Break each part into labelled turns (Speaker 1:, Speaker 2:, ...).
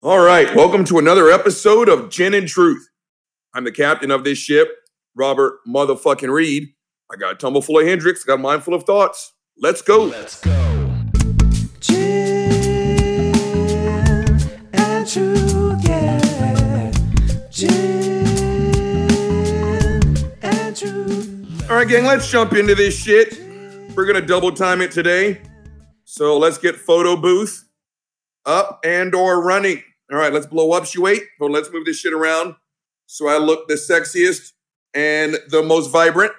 Speaker 1: All right, welcome to another episode of Gin and Truth. I'm the captain of this ship, Robert motherfucking Reed. I got a tumble full of Hendrick's, got a mind full of thoughts. Let's go.
Speaker 2: Let's go. Gin and truth, yeah. Gin and truth.
Speaker 1: All right, gang, let's jump into this shit. We're gonna double time it today. So let's get photo booth up and or running. All right, let's blow up. Wait. Well, let's move this shit around so I look the sexiest and the most vibrant.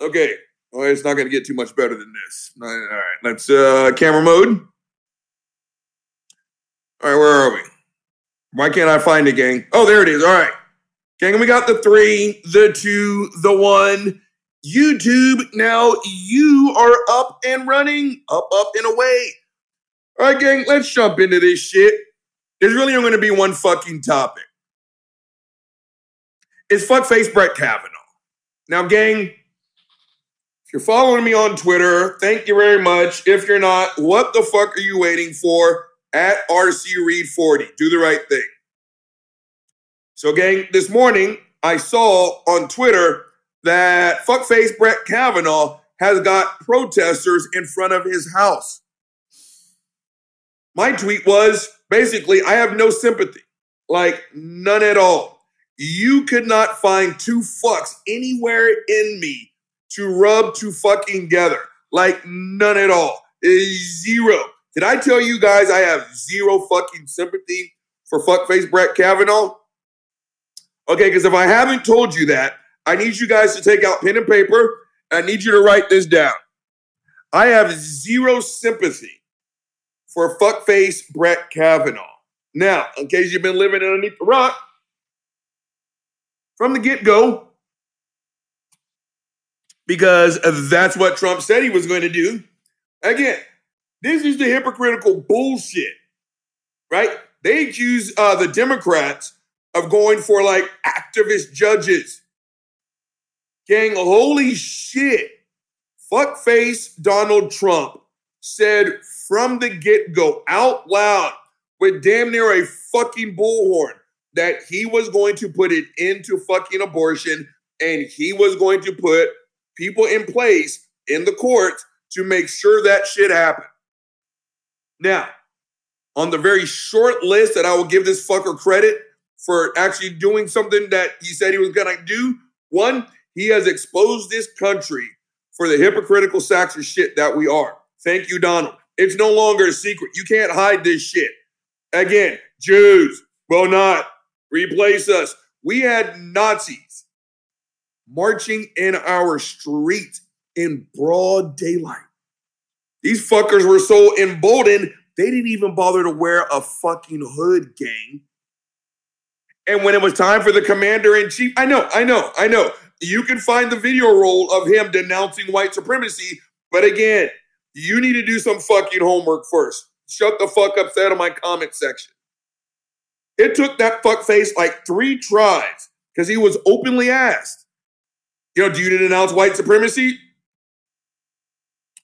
Speaker 1: Okay. Well, it's not gonna get too much better than this. All right, all right. let's uh camera mode. All right, where are we? Why can't I find it, gang? Oh, there it is. All right. Gang, we got the three, the two, the one. YouTube, now you are up and running, up, up, and away. All right, gang, let's jump into this shit. There's really only going to be one fucking topic. It's fuckface Brett Kavanaugh. Now, gang, if you're following me on Twitter, thank you very much. If you're not, what the fuck are you waiting for? At RC Reed 40. Do the right thing. So, gang, this morning I saw on Twitter that fuckface Brett Kavanaugh has got protesters in front of his house. My tweet was basically, I have no sympathy, like none at all. You could not find two fucks anywhere in me to rub to fucking together, like none at all. Eh, zero. Did I tell you guys I have zero fucking sympathy for fuckface Brett Kavanaugh? Okay, because if I haven't told you that, I need you guys to take out pen and paper. I need you to write this down. I have zero sympathy for fuckface Brett Kavanaugh. Now, in case you've been living underneath the rock, from the get go, because that's what Trump said he was going to do. Again, this is the hypocritical bullshit, right? They accuse uh, the Democrats of going for like activist judges. Gang, holy shit. Fuckface Donald Trump said from the get go out loud with damn near a fucking bullhorn that he was going to put it into fucking abortion and he was going to put people in place in the courts to make sure that shit happened. Now, on the very short list that I will give this fucker credit for actually doing something that he said he was gonna do, one, he has exposed this country for the hypocritical sacks of shit that we are. Thank you, Donald. It's no longer a secret. You can't hide this shit. Again, Jews will not replace us. We had Nazis marching in our streets in broad daylight. These fuckers were so emboldened, they didn't even bother to wear a fucking hood, gang. And when it was time for the commander in chief, I know, I know, I know. You can find the video roll of him denouncing white supremacy, but again, you need to do some fucking homework first. Shut the fuck up, it in my comment section. It took that fuckface like three tries because he was openly asked, you know, do you denounce white supremacy?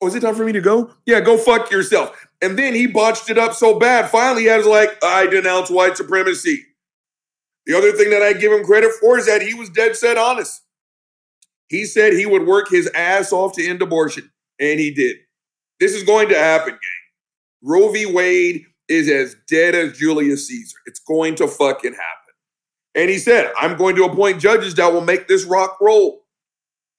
Speaker 1: Oh, is it time for me to go? Yeah, go fuck yourself. And then he botched it up so bad. Finally, he was like, I denounce white supremacy. The other thing that I give him credit for is that he was dead set honest. He said he would work his ass off to end abortion, and he did. This is going to happen, gang. Roe v. Wade is as dead as Julius Caesar. It's going to fucking happen. And he said, I'm going to appoint judges that will make this rock roll.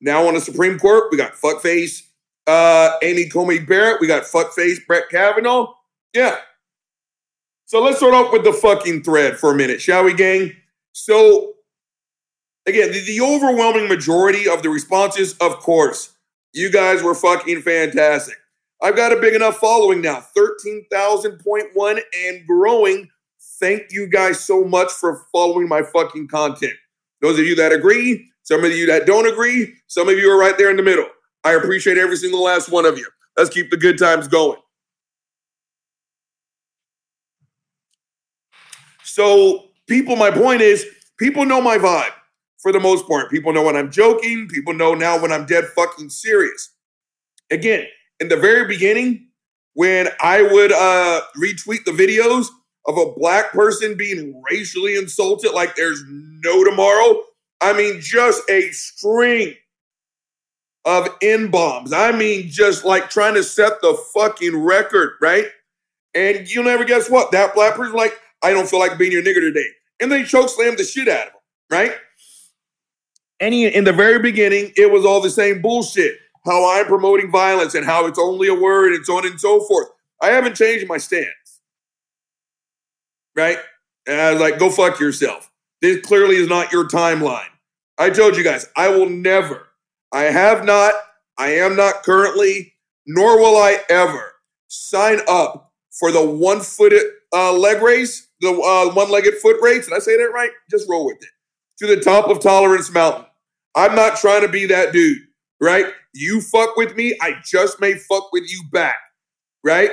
Speaker 1: Now on the Supreme Court, we got fuckface uh, Amy Coney Barrett. We got fuckface Brett Kavanaugh. Yeah. So let's start off with the fucking thread for a minute, shall we, gang? So again, the, the overwhelming majority of the responses, of course, you guys were fucking fantastic. I've got a big enough following now 13,000.1 and growing. Thank you guys so much for following my fucking content. Those of you that agree, some of you that don't agree, some of you are right there in the middle. I appreciate every single last one of you. Let's keep the good times going. So, people, my point is, people know my vibe for the most part. People know when I'm joking. People know now when I'm dead fucking serious. Again, in the very beginning, when I would uh, retweet the videos of a black person being racially insulted like there's no tomorrow. I mean, just a string of N bombs. I mean, just like trying to set the fucking record, right? And you'll never guess what? That black person, like, I don't feel like being your nigger today. And they choke slam the shit out of him, right? And he, in the very beginning, it was all the same bullshit. How I'm promoting violence and how it's only a word and so on and so forth. I haven't changed my stance, right? And I was like, go fuck yourself. This clearly is not your timeline. I told you guys, I will never, I have not, I am not currently, nor will I ever sign up for the one footed uh, leg race, the uh, one legged foot race. Did I say that right? Just roll with it. To the top of Tolerance Mountain. I'm not trying to be that dude, right? You fuck with me, I just may fuck with you back, right?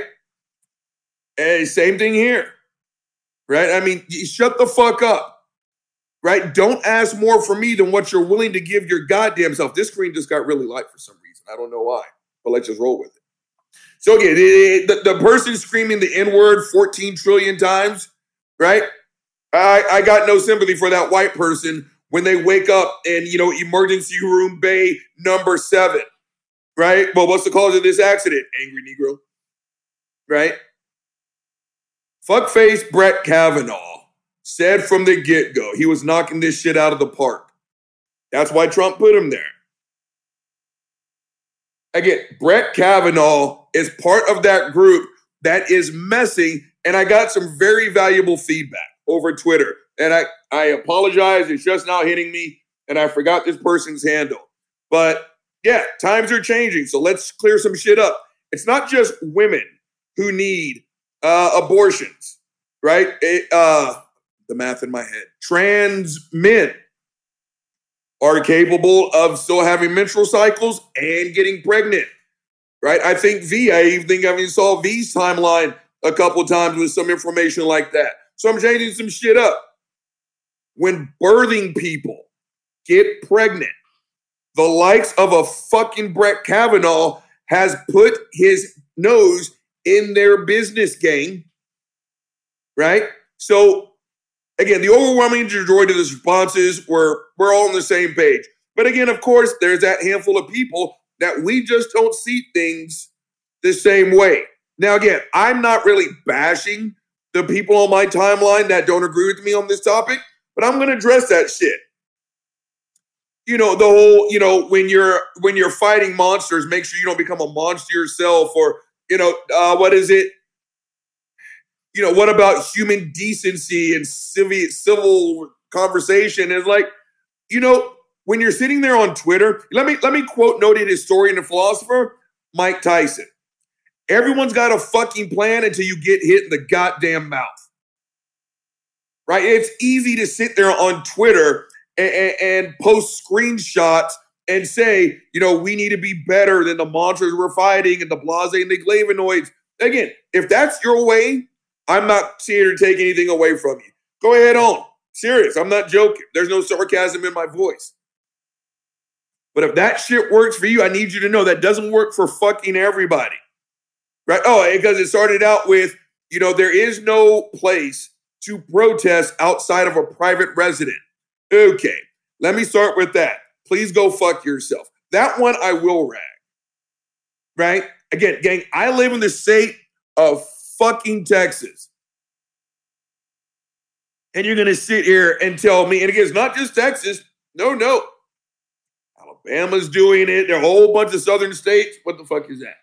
Speaker 1: Hey, same thing here, right? I mean, shut the fuck up, right? Don't ask more from me than what you're willing to give your goddamn self. This screen just got really light for some reason. I don't know why, but let's just roll with it. So again, the, the person screaming the N word 14 trillion times, right? I, I got no sympathy for that white person when they wake up in, you know, emergency room bay number seven, right? Well, what's the cause of this accident? Angry Negro, right? Fuckface Brett Kavanaugh said from the get go he was knocking this shit out of the park. That's why Trump put him there. Again, Brett Kavanaugh is part of that group that is messy, and I got some very valuable feedback over Twitter. And I, I apologize, it's just now hitting me, and I forgot this person's handle. But yeah, times are changing, so let's clear some shit up. It's not just women who need uh, abortions, right? It, uh, the math in my head. Trans men are capable of still having menstrual cycles and getting pregnant, right? I think V, I even think I even saw V's timeline a couple times with some information like that. So I'm changing some shit up. When birthing people get pregnant, the likes of a fucking Brett Kavanaugh has put his nose in their business game, right? So again, the overwhelming majority of the responses were we're all on the same page. But again, of course, there's that handful of people that we just don't see things the same way. Now, again, I'm not really bashing the people on my timeline that don't agree with me on this topic, but I'm to address that shit. You know, the whole, you know, when you're when you're fighting monsters, make sure you don't become a monster yourself or, you know, uh, what is it? you know, what about human decency and civil civil conversation? Is like, you know, when you're sitting there on Twitter, let me let me quote noted historian and philosopher Mike Tyson. Everyone's got a fucking plan until you get hit in the goddamn mouth. Right? It's easy to sit there on Twitter and, and, and post screenshots and say, you know, we need to be better than the monsters we're fighting and the blase and the glavinoids. Again, if that's your way, I'm not here to take anything away from you. Go ahead on. Serious. I'm not joking. There's no sarcasm in my voice. But if that shit works for you, I need you to know that doesn't work for fucking everybody. Right? Oh, because it started out with, you know, there is no place to protest outside of a private resident. Okay. Let me start with that. Please go fuck yourself. That one I will rag. Right? Again, gang, I live in the state of fucking Texas. And you're going to sit here and tell me, and again, it's not just Texas. No, no. Alabama's doing it. There are a whole bunch of southern states. What the fuck is that?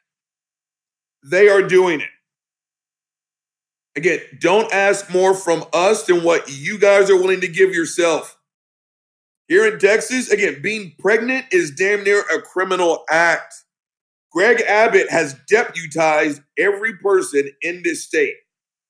Speaker 1: They are doing it. Again, don't ask more from us than what you guys are willing to give yourself. Here in Texas, again, being pregnant is damn near a criminal act. Greg Abbott has deputized every person in this state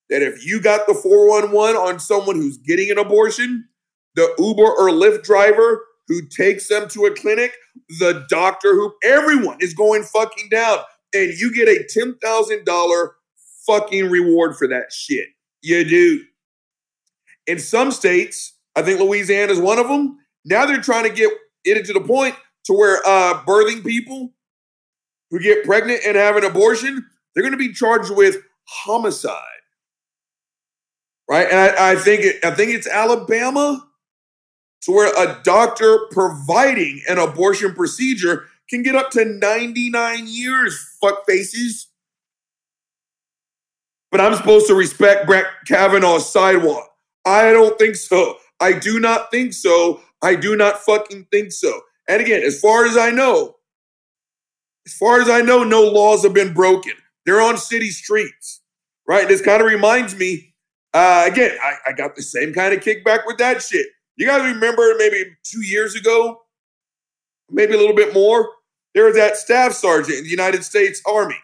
Speaker 1: that if you got the 411 on someone who's getting an abortion, the Uber or Lyft driver who takes them to a clinic, the doctor who, everyone is going fucking down. And you get a $10,000 fucking reward for that shit. You do. In some states, I think Louisiana is one of them. Now they're trying to get it to the point to where uh, birthing people who get pregnant and have an abortion, they're going to be charged with homicide. right? And I, I think it, I think it's Alabama, to where a doctor providing an abortion procedure can get up to 99 years. Fuck faces. But I'm supposed to respect Brett Kavanaugh's sidewalk. I don't think so. I do not think so. I do not fucking think so. And again, as far as I know, as far as I know, no laws have been broken. They're on city streets, right? This kind of reminds me, uh, again, I, I got the same kind of kickback with that shit. You guys remember maybe two years ago, maybe a little bit more, there was that staff sergeant in the United States Army.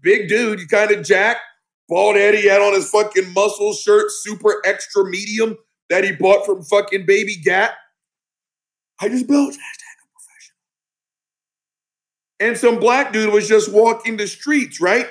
Speaker 1: Big dude, he kind of jacked, bald head. He had on his fucking muscle shirt, super extra medium that he bought from fucking Baby Gap. I just built hashtag professional. And some black dude was just walking the streets, right?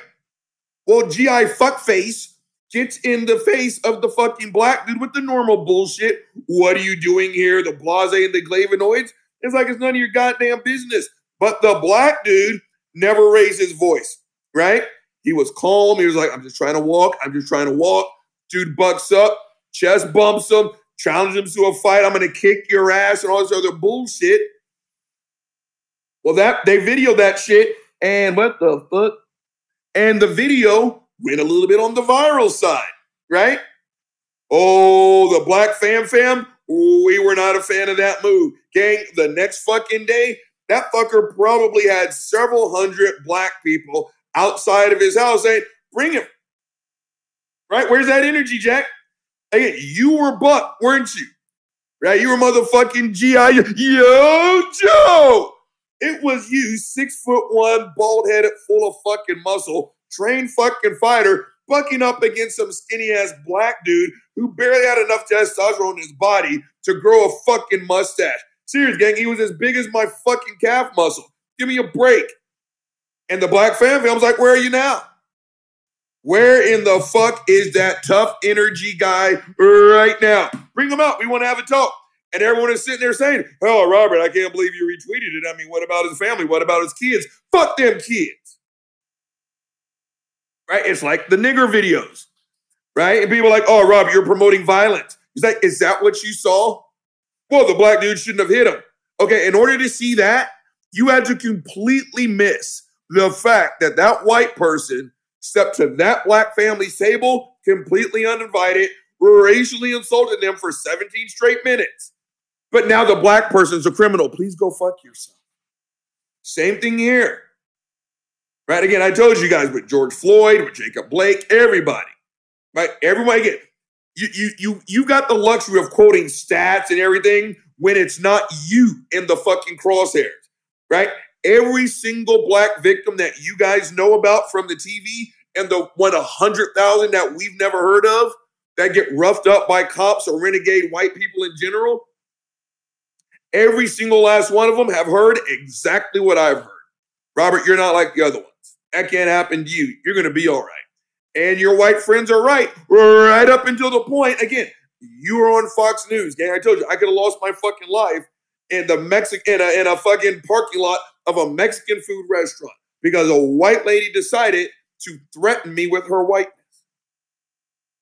Speaker 1: Well, GI fuckface gets in the face of the fucking black dude with the normal bullshit. What are you doing here? The blase and the glavinoids. It's like it's none of your goddamn business. But the black dude never raised his voice, right? He was calm. He was like, I'm just trying to walk. I'm just trying to walk. Dude bucks up, chest bumps him, challenges him to a fight. I'm going to kick your ass and all this other bullshit. Well, that they videoed that shit. And what the fuck? And the video went a little bit on the viral side, right? Oh, the black fam fam, we were not a fan of that move. Gang, the next fucking day, that fucker probably had several hundred black people outside of his house saying, bring him. Right? Where's that energy, Jack? Again, you were Buck, weren't you? Right? You were motherfucking G.I. Yo, Joe. It was you, six foot one, bald headed, full of fucking muscle, trained fucking fighter, bucking up against some skinny ass black dude who barely had enough testosterone in his body to grow a fucking mustache. Serious, gang, he was as big as my fucking calf muscle. Give me a break. And the black family, I was like, where are you now? Where in the fuck is that tough energy guy right now? Bring him out. We want to have a talk. And everyone is sitting there saying, Oh, Robert, I can't believe you retweeted it. I mean, what about his family? What about his kids? Fuck them kids. Right? It's like the nigger videos. Right? And people are like, Oh, Rob, you're promoting violence. He's like, Is that what you saw? Well, the black dude shouldn't have hit him. Okay, in order to see that, you had to completely miss the fact that that white person stepped to that black family's table completely uninvited, racially insulted them for 17 straight minutes. But now the black person's a criminal. Please go fuck yourself. Same thing here. Right? Again, I told you guys with George Floyd, with Jacob Blake, everybody. Right? Everybody get you you you you got the luxury of quoting stats and everything when it's not you in the fucking crosshairs. Right? Every single black victim that you guys know about from the TV and the hundred thousand that we've never heard of that get roughed up by cops or renegade white people in general, every single last one of them have heard exactly what I've heard. Robert, you're not like the other ones. That can't happen to you. You're going to be all right. And your white friends are right, right up until the point. Again, you were on Fox News, gang. I told you I could have lost my fucking life in the Mexican in a, in a fucking parking lot of a Mexican food restaurant because a white lady decided to threaten me with her whiteness.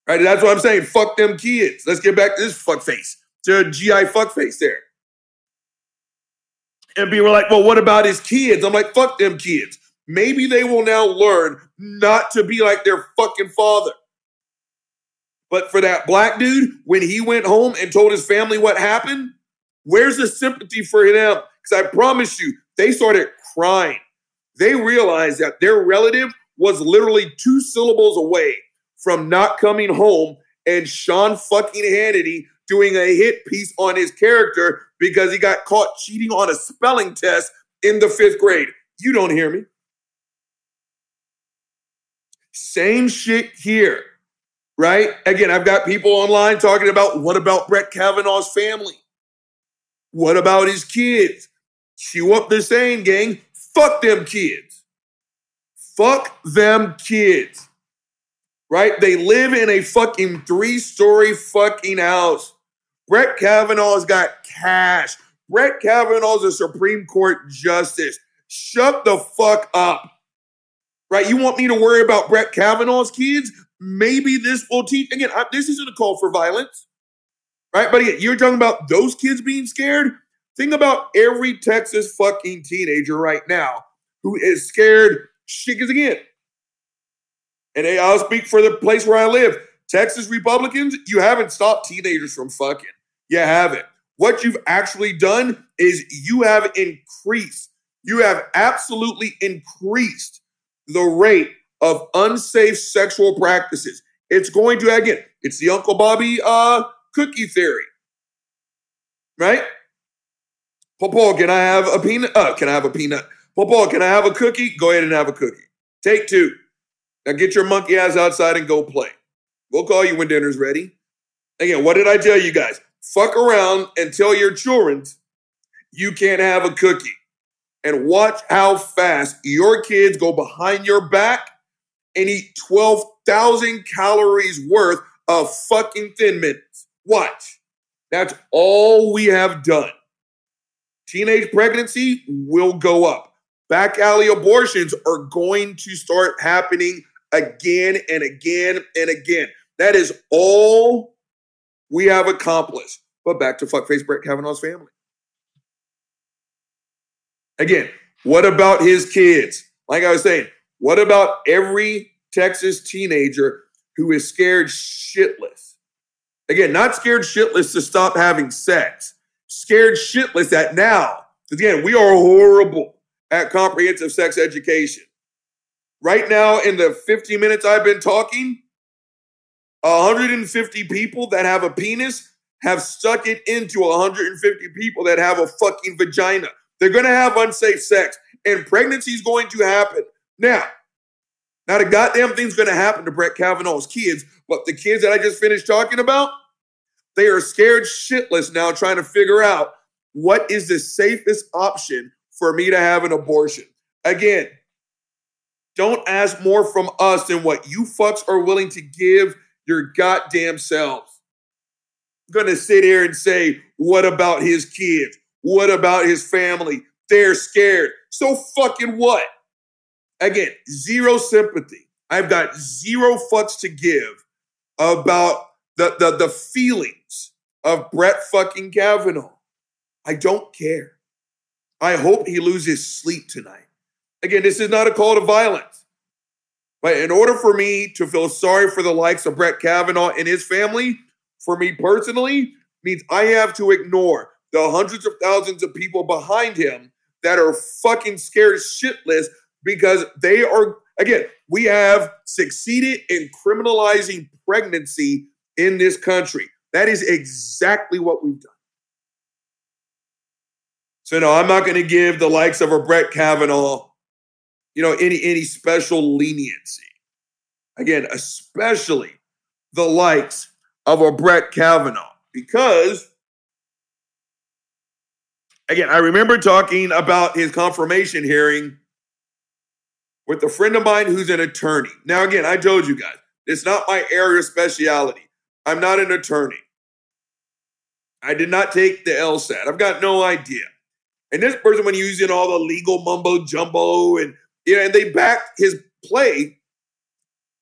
Speaker 1: Right? That's what I'm saying. Fuck them kids. Let's get back to this fuck face. To GI fuck face there. And people were like, well, what about his kids? I'm like, fuck them kids. Maybe they will now learn not to be like their fucking father. But for that black dude, when he went home and told his family what happened, where's the sympathy for him? Because I promise you, they started crying. They realized that their relative was literally two syllables away from not coming home and Sean fucking Hannity doing a hit piece on his character because he got caught cheating on a spelling test in the fifth grade. You don't hear me. Same shit here, right? Again, I've got people online talking about what about Brett Kavanaugh's family? What about his kids? Chew up the saying, gang. Fuck them kids. Fuck them kids. Right? They live in a fucking three story fucking house. Brett Kavanaugh's got cash. Brett Kavanaugh's a Supreme Court justice. Shut the fuck up. Right? You want me to worry about Brett Kavanaugh's kids? maybe this will teach. Again, I, this isn't a call for violence, right? But again, you're talking about those kids being scared. Think about every Texas fucking teenager right now who is scared shit. Because again, and I'll speak for the place where I live. Texas Republicans, you haven't stopped teenagers from fucking. You haven't. What you've actually done is you have increased, you have absolutely increased the rate of unsafe sexual practices. It's going to, again, it's the Uncle Bobby uh, cookie theory, right? Paul, can I have a peanut? Uh, can I have a peanut? Paul, can I have a cookie? Go ahead and have a cookie. Take two. Now get your monkey ass outside and go play. We'll call you when dinner's ready. Again, what did I tell you guys? Fuck around and tell your children you can't have a cookie. And watch how fast your kids go behind your back and eat 12,000 calories worth of fucking thin mints. Watch. That's all we have done. Teenage pregnancy will go up. Back alley abortions are going to start happening again and again and again. That is all we have accomplished. But back to fuckface Brett Kavanaugh's family. Again, what about his kids? Like I was saying, what about every Texas teenager who is scared shitless? Again, not scared shitless to stop having sex, scared shitless at now, again, we are horrible at comprehensive sex education. Right now, in the 50 minutes I've been talking, 150 people that have a penis have stuck it into 150 people that have a fucking vagina. They're going to have unsafe sex, and pregnancy is going to happen. Now, not a goddamn thing's going to happen to Brett Kavanaugh's kids, but the kids that I just finished talking about, they are scared shitless now trying to figure out what is the safest option for me to have an abortion. Again, don't ask more from us than what you fucks are willing to give your goddamn selves. I'm gonna sit here and say, what about his kids? What about his family? They're scared. So fucking what? Again, zero sympathy. I've got zero fucks to give about the, the, the feelings of Brett fucking Kavanaugh. I don't care. I hope he loses sleep tonight. Again, this is not a call to violence. But in order for me to feel sorry for the likes of Brett Kavanaugh and his family, for me personally, means I have to ignore the hundreds of thousands of people behind him that are fucking scared shitless because they are, again, we have succeeded in criminalizing pregnancy in this country. That is exactly what we've done. So no, I'm not going to give the likes of a Brett Kavanaugh, you know, any any special leniency. Again, especially the likes of a Brett Kavanaugh, because again, I remember talking about his confirmation hearing with a friend of mine who's an attorney. Now, again, I told you guys, it's not my area of speciality. I'm not an attorney. I did not take the LSAT. I've got no idea. And this person, when using all the legal mumbo jumbo, and you know, and they backed his play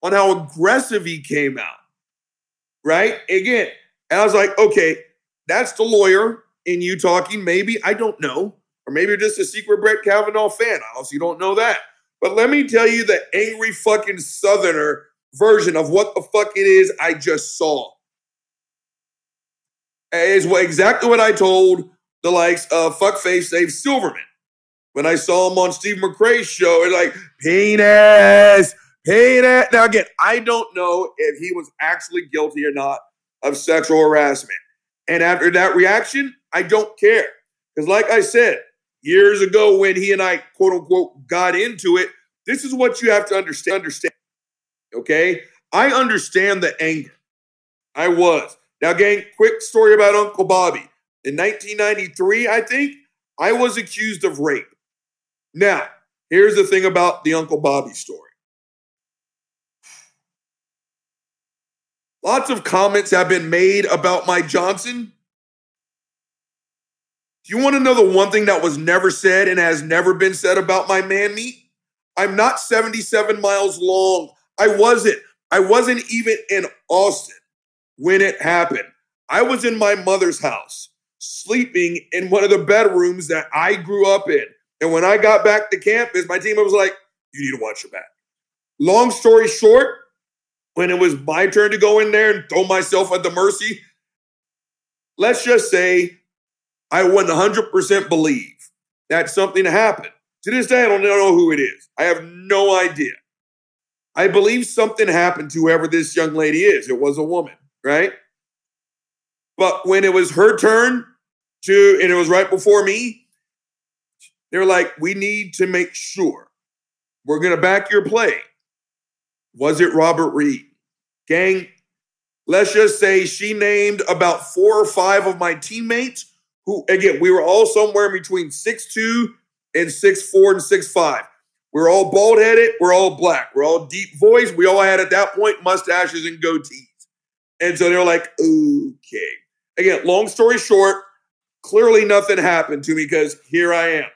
Speaker 1: on how aggressive he came out. Right? Again, and I was like, okay, that's the lawyer in you talking. Maybe I don't know, or maybe you're just a secret Brett Kavanaugh fan. I also don't know that. But let me tell you the angry fucking Southerner version of what the fuck it is I just saw. Is what exactly what I told the likes of fuckface Dave Silverman when I saw him on Steve McRae's show. It's like penis, penis. Now again, I don't know if he was actually guilty or not of sexual harassment. And after that reaction, I don't care because, like I said years ago, when he and I quote unquote got into it, this is what you have to understand. Understand, okay? I understand the anger. I was now, gang. Quick story about Uncle Bobby. In 1993, I think, I was accused of rape. Now, here's the thing about the Uncle Bobby story. Lots of comments have been made about Mike Johnson. Do you want to know the one thing that was never said and has never been said about my man meat? I'm not 77 miles long. I wasn't. I wasn't even in Austin when it happened. I was in my mother's house, sleeping in one of the bedrooms that I grew up in. And when I got back to campus, my team was like, you need to watch your back. Long story short, when it was my turn to go in there and throw myself at the mercy, let's just say I 100% believe that something happened. To this day, I don't know who it is. I have no idea. I believe something happened to whoever this young lady is. It was a woman, right? But when it was her turn to, and it was right before me, they were like, we need to make sure we're going to back your play. Was it Robert Reed? Gang, let's just say she named about four or five of my teammates who, again, we were all somewhere between six two and six four and six five. We're all bald headed. We're all black. We're all deep voice. We all had at that point mustaches and goatees. And so they're like, okay. Again, long story short, clearly nothing happened to me because here I am.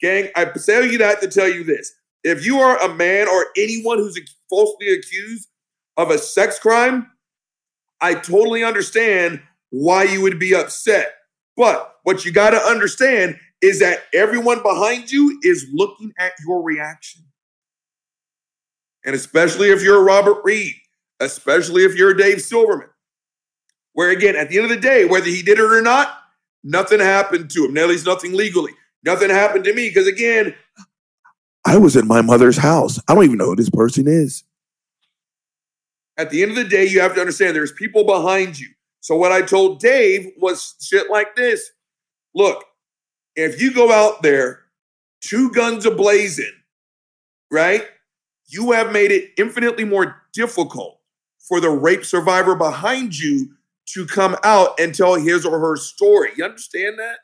Speaker 1: Gang, I tell you that to tell you this. If you are a man or anyone who's falsely accused of a sex crime, I totally understand why you would be upset. But what you got to understand is that everyone behind you is looking at your reaction. And especially if you're Robert Reed, especially if you're Dave Silverman, where again, at the end of the day, whether he did it or not, nothing happened to him. At least nothing legally. Nothing happened to me because again, I was in my mother's house. I don't even know who this person is. At the end of the day, you have to understand there's people behind you. So what I told Dave was shit like this. Look, if you go out there, two guns ablazing, right? You have made it infinitely more difficult for the rape survivor behind you to come out and tell his or her story. You understand that?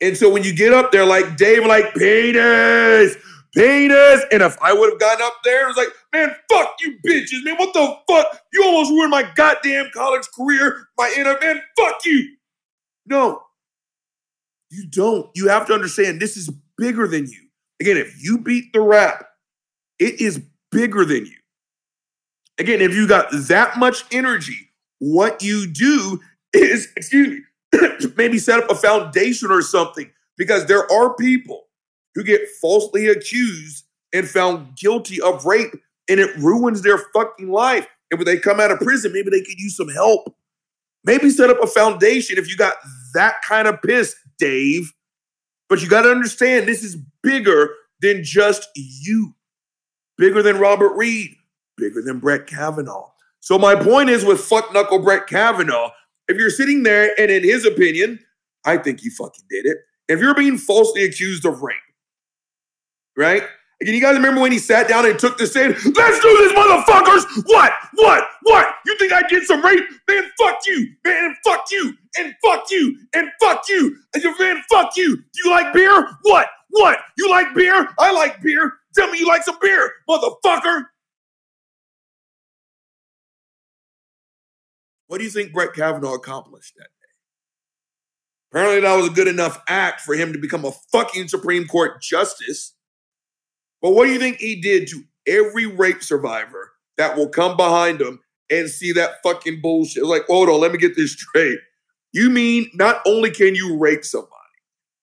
Speaker 1: And so when you get up there, like Dave, like penis, penis, and if I would have gotten up there, it was like, man, fuck you bitches, man. What the fuck? You almost ruined my goddamn college career. My inner fuck you. No, you don't. You have to understand this is bigger than you. Again, if you beat the rap, it is bigger than you. Again, if you got that much energy, what you do is, excuse me, maybe set up a foundation or something because there are people who get falsely accused and found guilty of rape and it ruins their fucking life. And when they come out of prison, maybe they could use some help. Maybe set up a foundation if you got that kind of pissed, Dave. But you got to understand this is bigger than just you, bigger than Robert Reed, bigger than Brett Kavanaugh. So my point is with fuck knuckle Brett Kavanaugh, if you're sitting there and in his opinion, I think you fucking did it. If you're being falsely accused of rape, right? Again, you guys remember when he sat down and took the stand? Let's do this, motherfuckers! What? What? What? You think I did some rape? Man, fuck you! Man, fuck you! And fuck you! And fuck you! And man, fuck you! Do you like beer? What? What? You like beer? I like beer. Tell me you like some beer, motherfucker! What do you think Brett Kavanaugh accomplished that day? Apparently, that was a good enough act for him to become a fucking Supreme Court justice. But what do you think he did to every rape survivor that will come behind him and see that fucking bullshit? Like, hold on, let me get this straight. You mean not only can you rape somebody,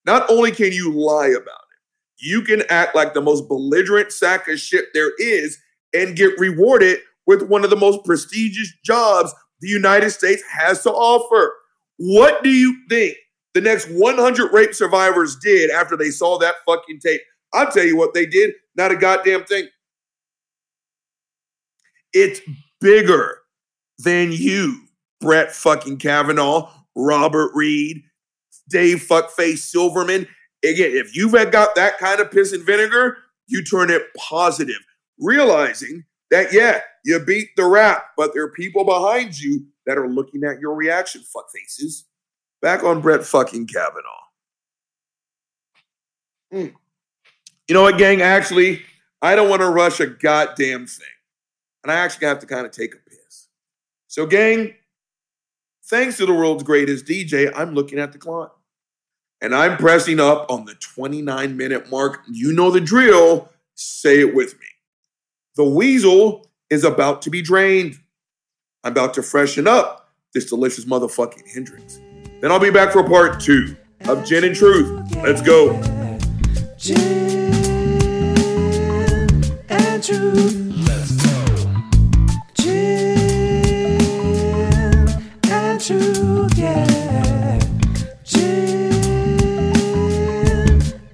Speaker 1: not only can you lie about it, you can act like the most belligerent sack of shit there is and get rewarded with one of the most prestigious jobs the United States has to offer. What do you think the next 100 rape survivors did after they saw that fucking tape? I'll tell you what they did. Not a goddamn thing. It's bigger than you, Brett fucking Kavanaugh, Robert Reed, Dave fuckface Silverman. Again, if you've got that kind of piss and vinegar, you turn it positive, realizing that, yeah, you beat the rap, but there are people behind you that are looking at your reaction, fuckfaces. Back on Brett fucking Kavanaugh. Mm. You know what, gang? Actually, I don't want to rush a goddamn thing. And I actually have to kind of take a piss. So, gang, thanks to the world's greatest DJ, I'm looking at the clock. And I'm pressing up on the 29 minute mark. You know the drill. Say it with me. The weasel is about to be drained. I'm about to freshen up this delicious motherfucking Hendrick's. Then I'll be back for part two of Gin and Truth. Let's go.
Speaker 2: Gin truth. Let's go. Gin and truth, yeah. Gin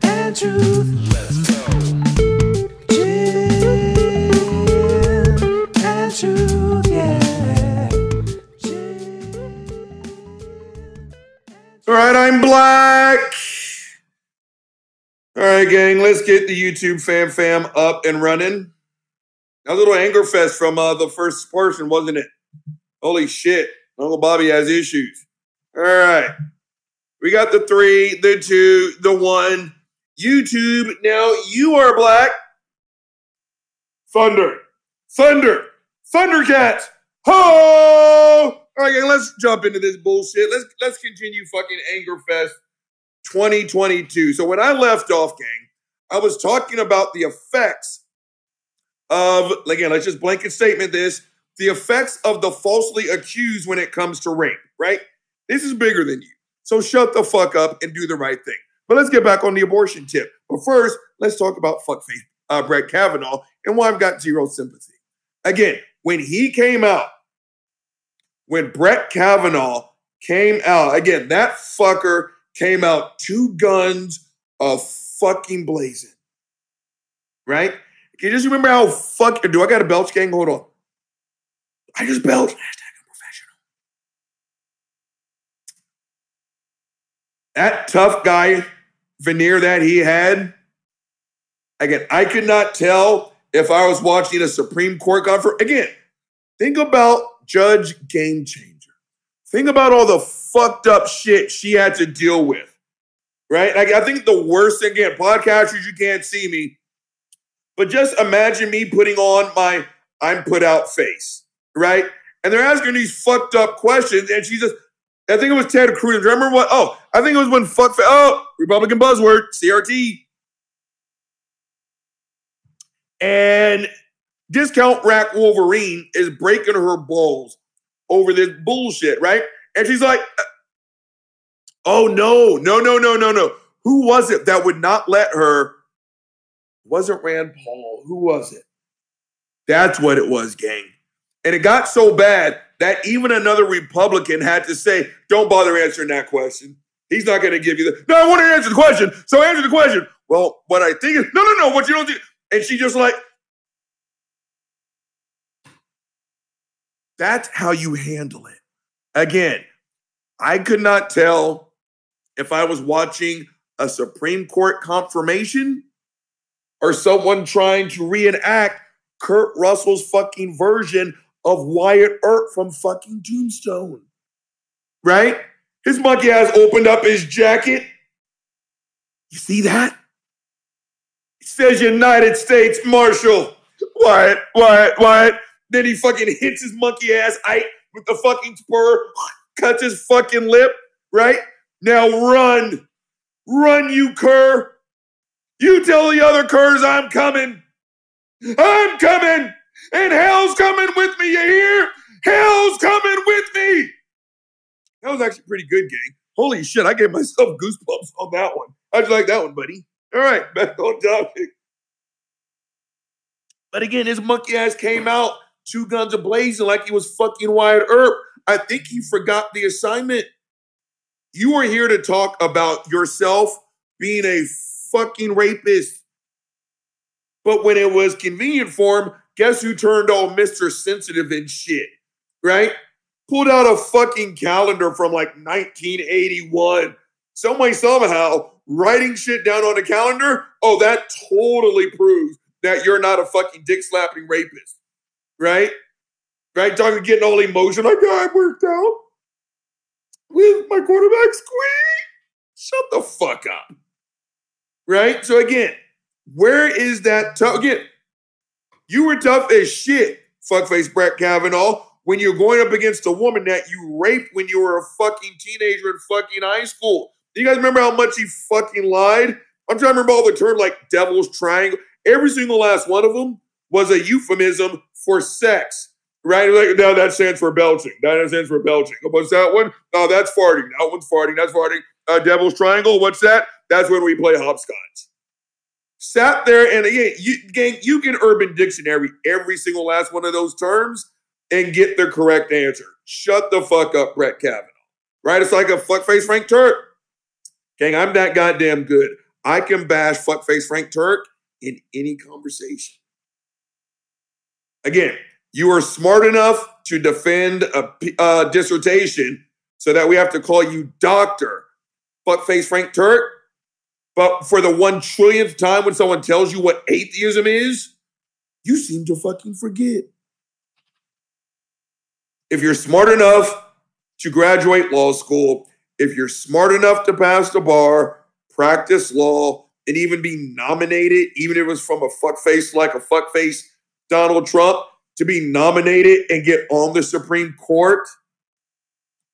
Speaker 2: and truth. Let's go. Gin and truth, yeah.
Speaker 1: All right, I'm black. All right, gang, let's get the YouTube fam fam up and running. That was a little anger fest from uh, the first person, wasn't it? Holy shit. Uncle Bobby has issues. All right. We got the three, the two, the one. YouTube, now you are black. Thunder. Thunder. Thundercats. Ho! All right, gang, let's jump into this bullshit. Let's let's continue fucking anger fest 2022. So when I left off, gang, I was talking about the effects of again, let's just blanket statement this the effects of the falsely accused when it comes to rape, right? This is bigger than you. So shut the fuck up and do the right thing. But let's get back on the abortion tip. But first, let's talk about fuckface uh, Brett Kavanaugh and why I've got zero sympathy. Again, when he came out, when Brett Kavanaugh came out, again, that fucker came out two guns of fucking blazing. Right? Can you just remember how fuck do I got a belch gang? Hold on. I just belched. Hashtag unprofessional. That tough guy veneer that he had. Again, I could not tell if I was watching a Supreme Court conference. Again, think about Judge Game Changer. Think about all the fucked up shit she had to deal with. Right? Like, I think the worst, again, podcasters, you can't see me, but just imagine me putting on my I'm put out face, right? And they're asking these fucked up questions, and she just, I think it was Ted Cruz. Remember what? Oh, I think it was when fuck, oh, Republican buzzword, CRT. And discount rack Wolverine is breaking her balls over this bullshit, right? And she's like, oh no, no, no, no, no, no. Who was it that would not let her? Wasn't Rand Paul? Who was it? That's what it was, gang. And it got so bad that even another Republican had to say, don't bother answering that question. He's not going to give you the, no, I want to answer the question. So answer the question. Well, what I think is, no, no, no, what you don't do. And she just like, that's how you handle it. Again, I could not tell if I was watching a Supreme Court confirmation or someone trying to reenact Kurt Russell's fucking version of Wyatt Earp from fucking Tombstone. Right? His monkey ass opened up his jacket. You see that? It says United States Marshal. Wyatt, Wyatt, Wyatt. Then he fucking hits his monkey ass Ike with the fucking spur, cuts his fucking lip, right? Now run. Run, you cur. You tell the other curs I'm coming. I'm coming. And hell's coming with me, you hear? Hell's coming with me. That was actually pretty good, gang. Holy shit, I gave myself goosebumps on that one. How'd you like that one, buddy? All right, back on topic. But again, his monkey ass came out two guns ablazing like he was fucking Wyatt Earp. I think he forgot the assignment. You are here to talk about yourself being a fucking rapist. But when it was convenient for him, guess who turned all Mr. Sensitive and shit, right? Pulled out a fucking calendar from like 1981. Some way, somehow, writing shit down on a calendar, oh, that totally proves that you're not a fucking dick slapping rapist, right? Right? Talking getting all emotional, like, I worked out with my quarterback squeak. Shut the fuck up. Right? So again, where is that tough? Again, you were tough as shit, fuckface Brett Kavanaugh, when you're going up against a woman that you raped when you were a fucking teenager in fucking high school. You guys remember how much he fucking lied? I'm trying to remember all the terms like devil's triangle. Every single last one of them was a euphemism for sex. Right? Like, no, that stands for belching. That stands for belching. What's that one? Oh, that's farting. That one's farting. That's farting. Uh, Devil's Triangle. What's that? That's when we play hopscotch. Sat there and again, you, gang, you can Urban Dictionary every single last one of those terms and get the correct answer. Shut the fuck up, Brett Kavanaugh. Right? It's like a fuckface Frank Turk. Gang, I'm that goddamn good. I can bash fuckface Frank Turk in any conversation. Again, you are smart enough to defend a, uh, dissertation so that we have to call you doctor, fuckface Frank Turk. But for the one trillionth time when someone tells you what atheism is, you seem to fucking forget. If you're smart enough to graduate law school, if you're smart enough to pass the bar, practice law, and even be nominated, even if it was from a fuckface like a fuckface Donald Trump, to be nominated and get on the Supreme Court,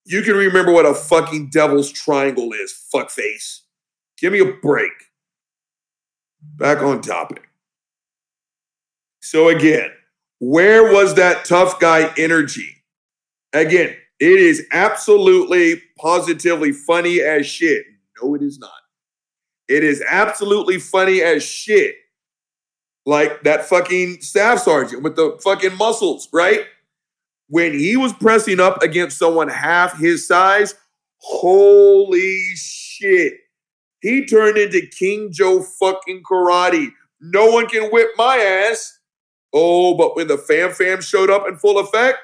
Speaker 1: you can remember what a fucking devil's triangle is, fuckface. Give me a break. Back on topic. So, again, where was that tough guy energy? Again, it is absolutely, positively funny as shit. No, it is not. It is absolutely funny as shit. Like that fucking staff sergeant with the fucking muscles, right? When he was pressing up against someone half his size, holy shit. He turned into King Joe fucking karate. No one can whip my ass. Oh, but when the fam fam showed up in full effect,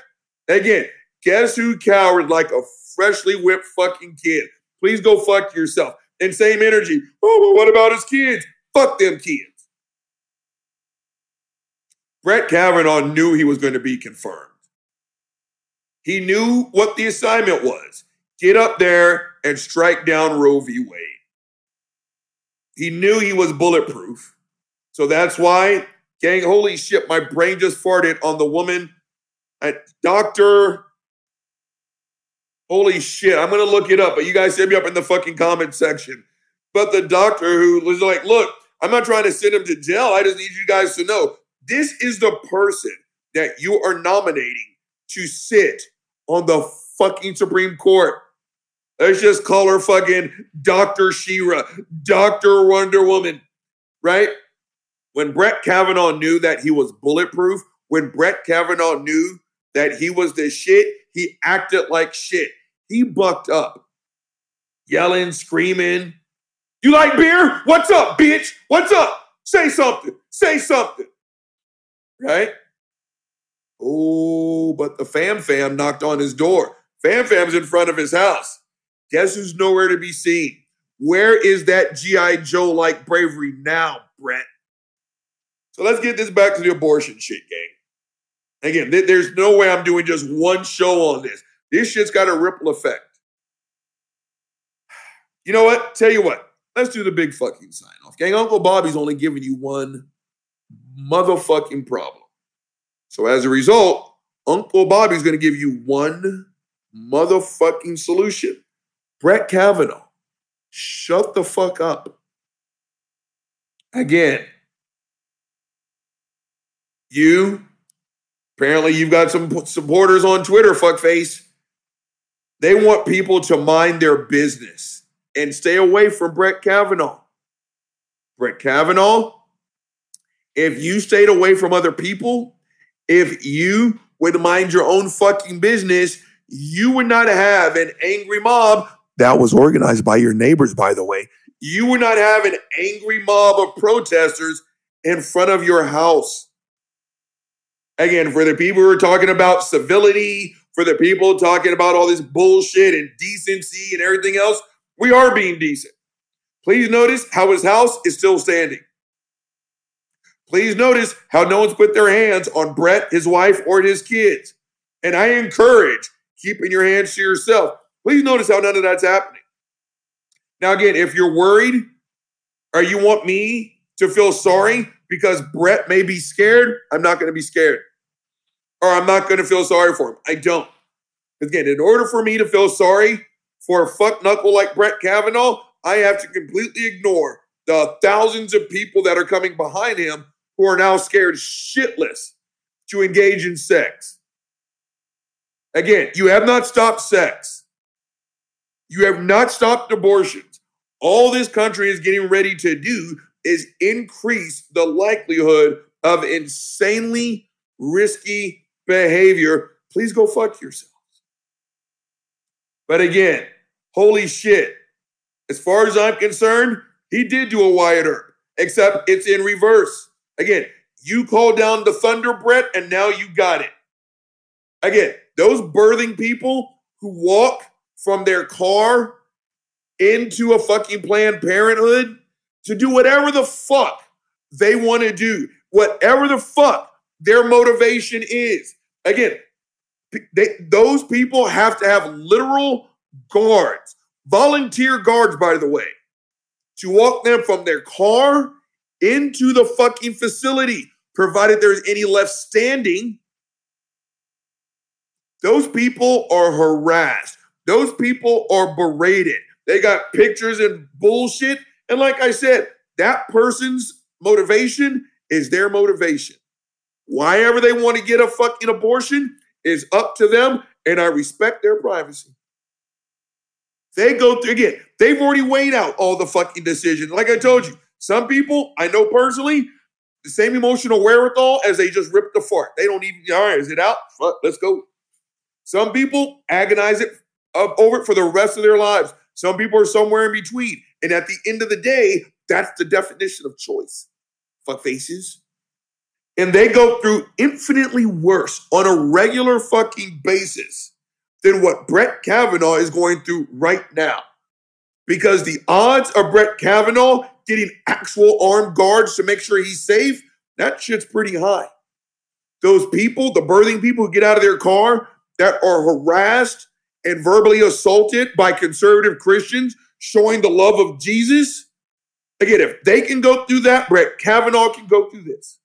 Speaker 1: again, guess who cowered like a freshly whipped fucking kid? Please go fuck yourself. And same energy. Oh, but what about his kids? Fuck them kids. Brett Kavanaugh knew he was going to be confirmed. He knew what the assignment was get up there and strike down Roe v. Wade. He knew he was bulletproof. So that's why, gang, holy shit, my brain just farted on the woman at Dr. Holy shit, I'm gonna look it up, but you guys hit me up in the fucking comment section. But the doctor who was like, look, I'm not trying to send him to jail. I just need you guys to know this is the person that you are nominating to sit on the fucking Supreme Court. Let's just call her fucking Dr. Shira, Dr. Wonder Woman, right? When Brett Kavanaugh knew that he was bulletproof, when Brett Kavanaugh knew that he was the shit, he acted like shit. He bucked up, yelling, screaming. You like beer? What's up, bitch? What's up? Say something. Say something. Right? Oh, but the fam fam knocked on his door. Fam fam's in front of his house. Guess who's nowhere to be seen? Where is that G.I. Joe like bravery now, Brett? So let's get this back to the abortion shit, gang. Again, th- there's no way I'm doing just one show on this. This shit's got a ripple effect. You know what? Tell you what. Let's do the big fucking sign off. Gang, Uncle Bobby's only giving you one motherfucking problem. So as a result, Uncle Bobby's going to give you one motherfucking solution. Brett Kavanaugh, shut the fuck up. Again, you apparently you've got some supporters on Twitter, fuckface. They want people to mind their business and stay away from Brett Kavanaugh. Brett Kavanaugh, if you stayed away from other people, if you would mind your own fucking business, you would not have an angry mob that was organized by your neighbors, by the way. You would not have an angry mob of protesters in front of your house. Again, for the people who are talking about civility, for the people talking about all this bullshit and decency and everything else, we are being decent. Please notice how his house is still standing. Please notice how no one's put their hands on Brett, his wife, or his kids. And I encourage keeping your hands to yourself. Please notice how none of that's happening. Now, again, if you're worried or you want me to feel sorry because Brett may be scared, I'm not going to be scared. Or I'm not going to feel sorry for him. I don't. Again, in order for me to feel sorry for a fuck knuckle like Brett Kavanaugh, I have to completely ignore the thousands of people that are coming behind him who are now scared shitless to engage in sex. Again, you have not stopped sex. You have not stopped abortions. All this country is getting ready to do is increase the likelihood of insanely risky behavior. Please go fuck yourselves. But again, holy shit. As far as I'm concerned, he did do a Wyatt Earp, except it's in reverse. Again, you called down the thunder, Brett, and now you got it. Again, those birthing people who walk from their car into a fucking Planned Parenthood to do whatever the fuck they want to do, whatever the fuck their motivation is. Again, they, those people have to have literal guards, volunteer guards, by the way, to walk them from their car into the fucking facility, provided there's any left standing. Those people are harassed. Those people are berated. They got pictures and bullshit. And like I said, that person's motivation is their motivation. Why ever they want to get a fucking abortion is up to them, and I respect their privacy. They go through again, they've already weighed out all the fucking decisions. Like I told you, some people I know personally, the same emotional wherewithal as they just ripped the fart. They don't even, all right, is it out? Fuck, let's go. Some people agonize it uh, over it for the rest of their lives. Some people are somewhere in between. And at the end of the day, that's the definition of choice. Fuck faces. And they go through infinitely worse on a regular fucking basis than what Brett Kavanaugh is going through right now. Because the odds of Brett Kavanaugh getting actual armed guards to make sure he's safe, that shit's pretty high. Those people, the birthing people who get out of their car that are harassed and verbally assaulted by conservative Christians showing the love of Jesus. Again, if they can go through that, Brett Kavanaugh can go through this.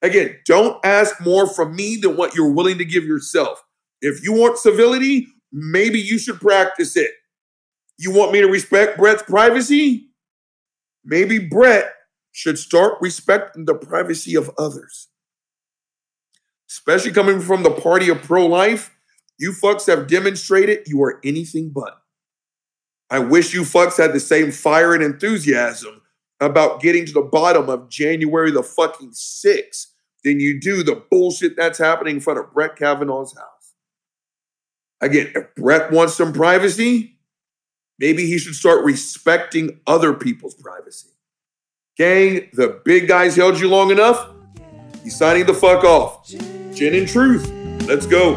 Speaker 1: Again, don't ask more from me than what you're willing to give yourself. If you want civility, maybe you should practice it. You want me to respect Brett's privacy? Maybe Brett should start respecting the privacy of others. Especially coming from the party of pro life, you fucks have demonstrated you are anything but. I wish you fucks had the same fire and enthusiasm about getting to the bottom of January the fucking 6th than you do the bullshit that's happening in front of Brett Kavanaugh's house. Again, if Brett wants some privacy, maybe he should start respecting other people's privacy. Gang, the big guys held you long enough. He's signing the fuck off. Gin and truth. Let's go.